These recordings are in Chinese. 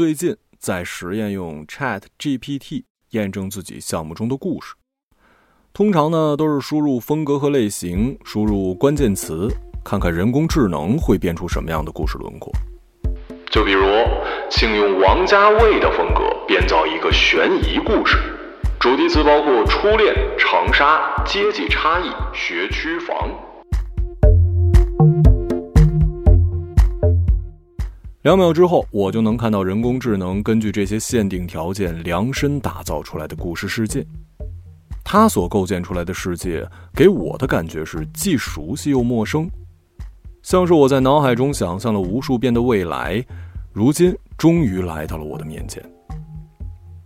最近在实验用 Chat GPT 验证自己项目中的故事。通常呢，都是输入风格和类型，输入关键词，看看人工智能会变出什么样的故事轮廓。就比如，请用王家卫的风格编造一个悬疑故事，主题词包括初恋、长沙、阶级差异、学区房。两秒之后，我就能看到人工智能根据这些限定条件量身打造出来的故事世界。它所构建出来的世界给我的感觉是既熟悉又陌生，像是我在脑海中想象了无数遍的未来，如今终于来到了我的面前。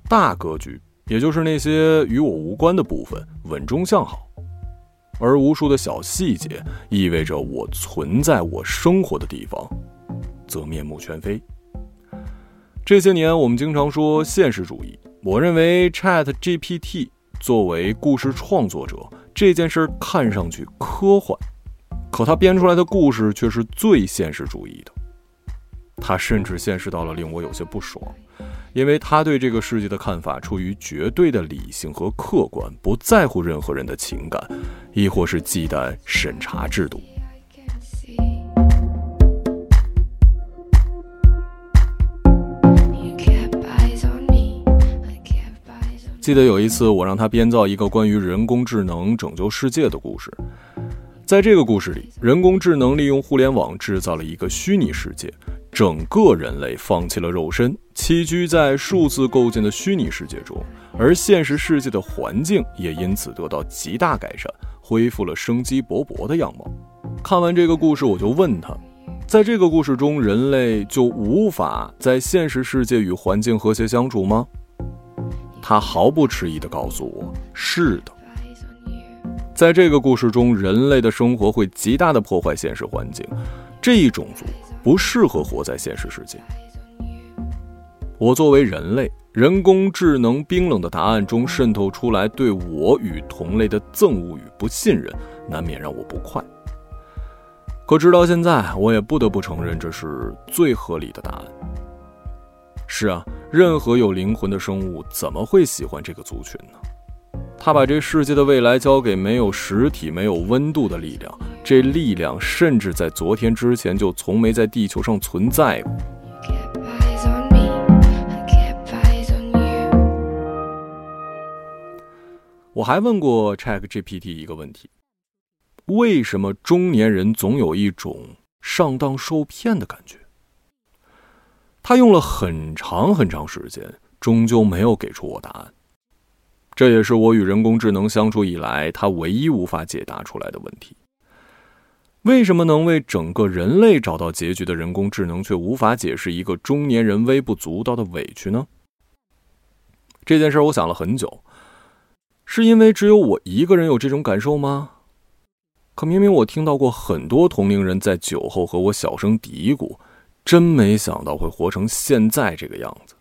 大格局，也就是那些与我无关的部分，稳中向好；而无数的小细节，意味着我存在我生活的地方，则面目全非。这些年，我们经常说现实主义，我认为 Chat GPT。作为故事创作者，这件事看上去科幻，可他编出来的故事却是最现实主义的。他甚至现实到了令我有些不爽，因为他对这个世界的看法出于绝对的理性和客观，不在乎任何人的情感，亦或是忌惮审查制度。记得有一次，我让他编造一个关于人工智能拯救世界的故事。在这个故事里，人工智能利用互联网制造了一个虚拟世界，整个人类放弃了肉身，栖居在数字构建的虚拟世界中，而现实世界的环境也因此得到极大改善，恢复了生机勃勃的样貌。看完这个故事，我就问他，在这个故事中，人类就无法在现实世界与环境和谐相处吗？他毫不迟疑地告诉我：“是的，在这个故事中，人类的生活会极大的破坏现实环境，这一种族不适合活在现实世界。”我作为人类，人工智能冰冷的答案中渗透出来对我与同类的憎恶与不信任，难免让我不快。可直到现在，我也不得不承认，这是最合理的答案。是啊，任何有灵魂的生物怎么会喜欢这个族群呢？他把这世界的未来交给没有实体、没有温度的力量，这力量甚至在昨天之前就从没在地球上存在过。我还问过 ChatGPT 一个问题：为什么中年人总有一种上当受骗的感觉？他用了很长很长时间，终究没有给出我答案。这也是我与人工智能相处以来，他唯一无法解答出来的问题。为什么能为整个人类找到结局的人工智能，却无法解释一个中年人微不足道的委屈呢？这件事儿我想了很久，是因为只有我一个人有这种感受吗？可明明我听到过很多同龄人在酒后和我小声嘀咕。真没想到会活成现在这个样子。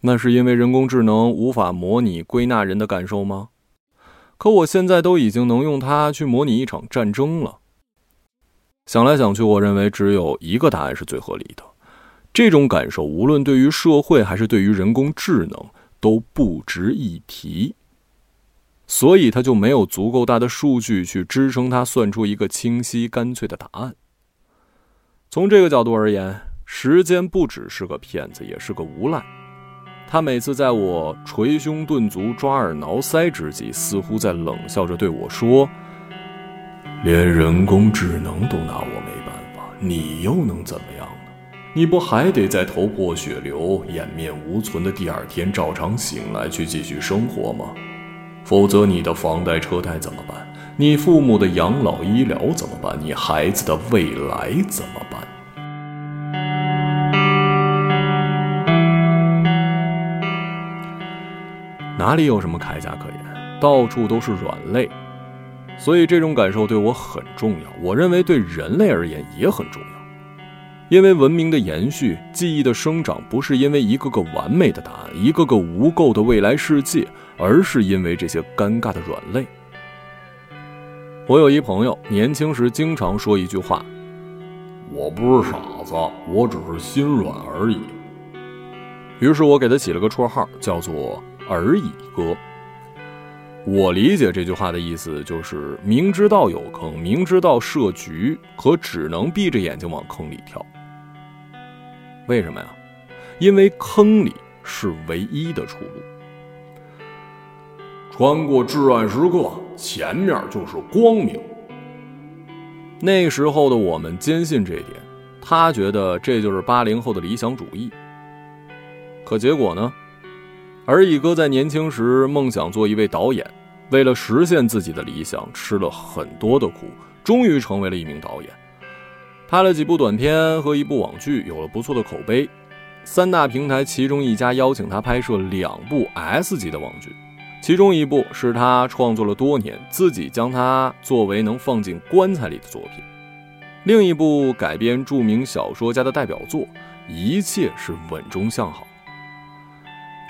那是因为人工智能无法模拟归纳人的感受吗？可我现在都已经能用它去模拟一场战争了。想来想去，我认为只有一个答案是最合理的：这种感受无论对于社会还是对于人工智能都不值一提。所以，它就没有足够大的数据去支撑它算出一个清晰干脆的答案。从这个角度而言，时间不只是个骗子，也是个无赖。他每次在我捶胸顿足、抓耳挠腮之际，似乎在冷笑着对我说：“连人工智能都拿我没办法，你又能怎么样呢？你不还得在头破血流、颜面无存的第二天照常醒来去继续生活吗？否则，你的房贷车贷怎么办？”你父母的养老医疗怎么办？你孩子的未来怎么办？哪里有什么铠甲可言？到处都是软肋，所以这种感受对我很重要。我认为对人类而言也很重要，因为文明的延续、记忆的生长，不是因为一个个完美的答案、一个个无垢的未来世界，而是因为这些尴尬的软肋。我有一朋友，年轻时经常说一句话：“我不是傻子，我只是心软而已。”于是我给他起了个绰号，叫做“而已哥”。我理解这句话的意思就是明知道有坑，明知道设局，可只能闭着眼睛往坑里跳。为什么呀？因为坑里是唯一的出路。穿过至暗时刻，前面就是光明。那时候的我们坚信这一点，他觉得这就是八零后的理想主义。可结果呢？而乙哥在年轻时梦想做一位导演，为了实现自己的理想，吃了很多的苦，终于成为了一名导演。拍了几部短片和一部网剧，有了不错的口碑。三大平台其中一家邀请他拍摄两部 S 级的网剧，其中一部是他创作了多年，自己将它作为能放进棺材里的作品；另一部改编著名小说家的代表作，一切是稳中向好。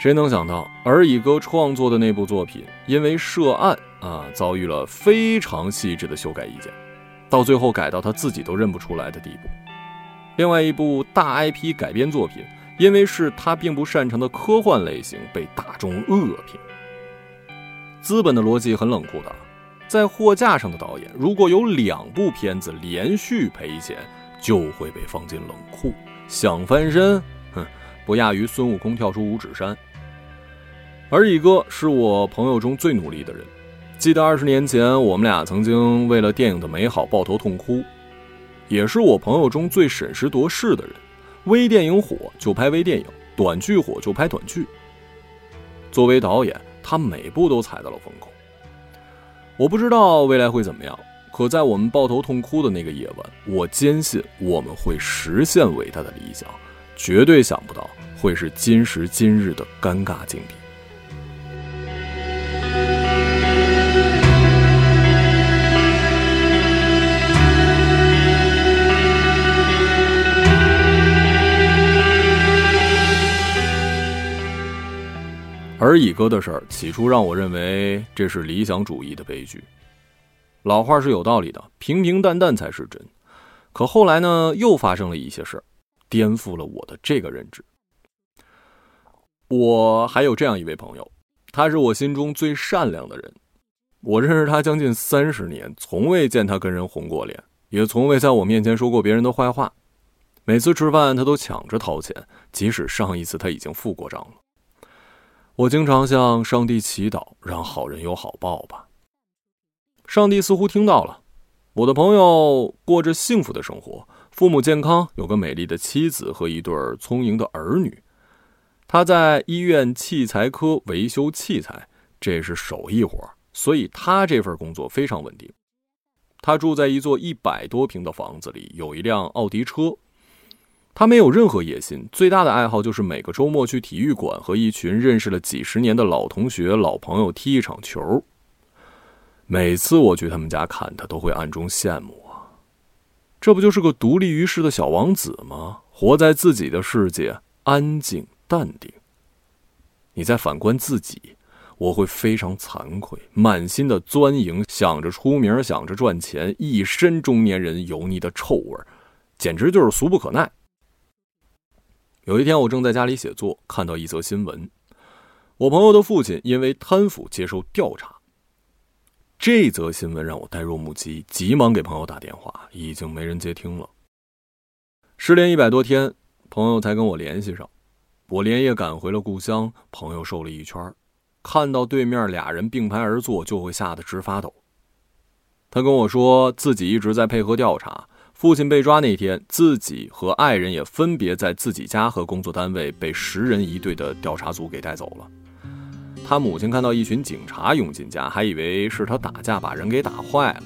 谁能想到，而乙哥创作的那部作品，因为涉案啊，遭遇了非常细致的修改意见，到最后改到他自己都认不出来的地步。另外一部大 IP 改编作品，因为是他并不擅长的科幻类型，被大众恶评。资本的逻辑很冷酷的，在货架上的导演，如果有两部片子连续赔钱，就会被放进冷库，想翻身，哼，不亚于孙悟空跳出五指山。而乙哥是我朋友中最努力的人。记得二十年前，我们俩曾经为了电影的美好抱头痛哭，也是我朋友中最审时度势的人。微电影火就拍微电影，短剧火就拍短剧。作为导演，他每部都踩到了风口。我不知道未来会怎么样，可在我们抱头痛哭的那个夜晚，我坚信我们会实现伟大的理想，绝对想不到会是今时今日的尴尬境地。而乙哥的事儿，起初让我认为这是理想主义的悲剧。老话是有道理的，平平淡淡才是真。可后来呢，又发生了一些事儿，颠覆了我的这个认知。我还有这样一位朋友，他是我心中最善良的人。我认识他将近三十年，从未见他跟人红过脸，也从未在我面前说过别人的坏话。每次吃饭，他都抢着掏钱，即使上一次他已经付过账了。我经常向上帝祈祷，让好人有好报吧。上帝似乎听到了，我的朋友过着幸福的生活，父母健康，有个美丽的妻子和一对聪颖的儿女。他在医院器材科维修器材，这是手艺活，所以他这份工作非常稳定。他住在一座一百多平的房子里，有一辆奥迪车。他没有任何野心，最大的爱好就是每个周末去体育馆和一群认识了几十年的老同学、老朋友踢一场球。每次我去他们家看他，都会暗中羡慕啊，这不就是个独立于世的小王子吗？活在自己的世界，安静淡定。你再反观自己，我会非常惭愧，满心的钻营，想着出名，想着赚钱，一身中年人油腻的臭味简直就是俗不可耐。有一天，我正在家里写作，看到一则新闻：我朋友的父亲因为贪腐接受调查。这则新闻让我呆若木鸡，急忙给朋友打电话，已经没人接听了。失联一百多天，朋友才跟我联系上。我连夜赶回了故乡，朋友瘦了一圈，看到对面俩人并排而坐，就会吓得直发抖。他跟我说自己一直在配合调查。父亲被抓那天，自己和爱人也分别在自己家和工作单位被十人一队的调查组给带走了。他母亲看到一群警察涌进家，还以为是他打架把人给打坏了。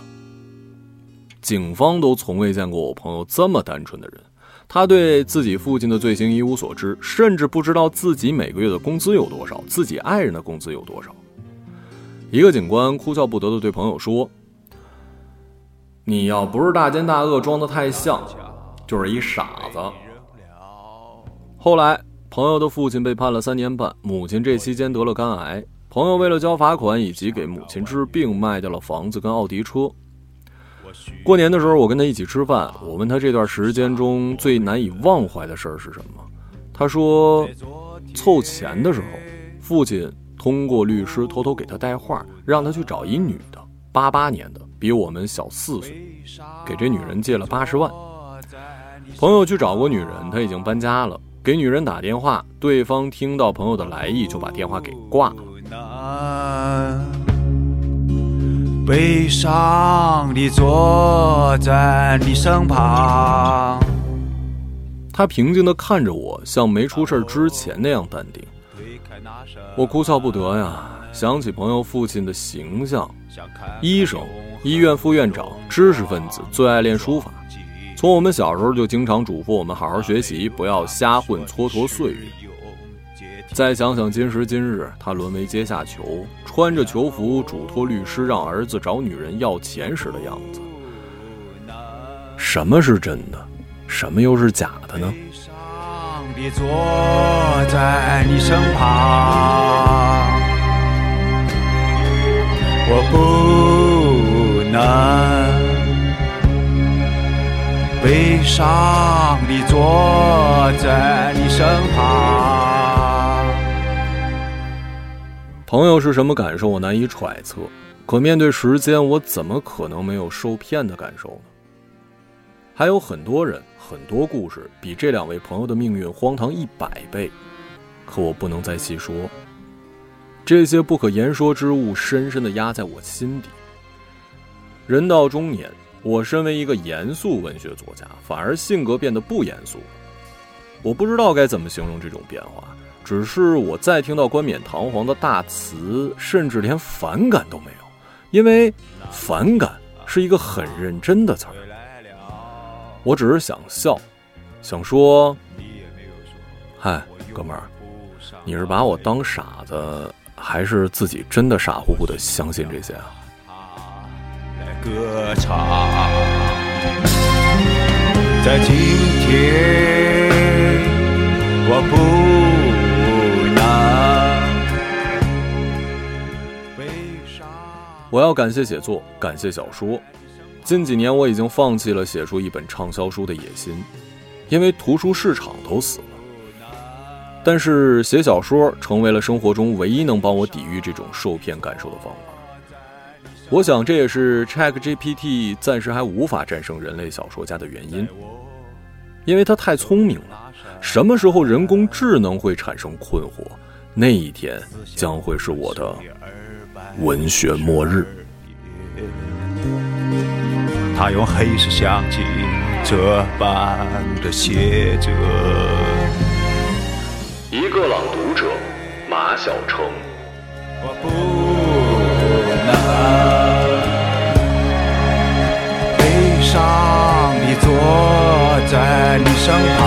警方都从未见过我朋友这么单纯的人。他对自己父亲的罪行一无所知，甚至不知道自己每个月的工资有多少，自己爱人的工资有多少。一个警官哭笑不得地对朋友说。你要不是大奸大恶装的太像，就是一傻子。后来，朋友的父亲被判了三年半，母亲这期间得了肝癌。朋友为了交罚款以及给母亲治病，卖掉了房子跟奥迪车。过年的时候，我跟他一起吃饭，我问他这段时间中最难以忘怀的事儿是什么，他说：“凑钱的时候，父亲通过律师偷偷给他带话，让他去找一女的，八八年的，比我们小四岁，给这女人借了八十万。朋友去找过女人，他已经搬家了。给女人打电话，对方听到朋友的来意，就把电话给挂了。悲伤地坐在你身旁，他平静地看着我，像没出事之前那样淡定。我哭笑不得呀，想起朋友父亲的形象：医生、医院副院长、知识分子，最爱练书法。从我们小时候就经常嘱咐我们好好学习，不要瞎混蹉跎岁月。再想想今时今日，他沦为阶下囚，穿着囚服嘱托律师让儿子找女人要钱时的样子，什么是真的，什么又是假的呢？坐在你身旁，我不悲伤地坐在你身旁。朋友是什么感受，我难以揣测。可面对时间，我怎么可能没有受骗的感受呢？还有很多人、很多故事，比这两位朋友的命运荒唐一百倍。可我不能再细说。这些不可言说之物，深深地压在我心底。人到中年。我身为一个严肃文学作家，反而性格变得不严肃。我不知道该怎么形容这种变化，只是我再听到冠冕堂皇的大词，甚至连反感都没有，因为反感是一个很认真的词儿。我只是想笑，想说：“嗨，哥们儿，你是把我当傻子，还是自己真的傻乎乎的相信这些啊？”歌唱，在今天，我不能悲伤。我要感谢写作，感谢小说。近几年，我已经放弃了写出一本畅销书的野心，因为图书市场都死了。但是，写小说成为了生活中唯一能帮我抵御这种受骗感受的方法。我想，这也是 ChatGPT 暂时还无法战胜人类小说家的原因，因为它太聪明了。什么时候人工智能会产生困惑？那一天将会是我的文学末日。他用黑色相机这般的写着。一个朗读者，马晓成。悲伤坐在你身旁，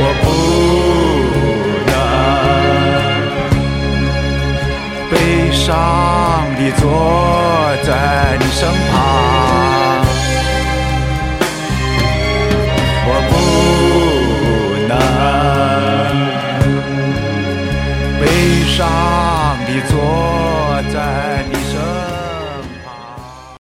我不能。悲伤的坐在你身旁。我不能。悲伤的坐。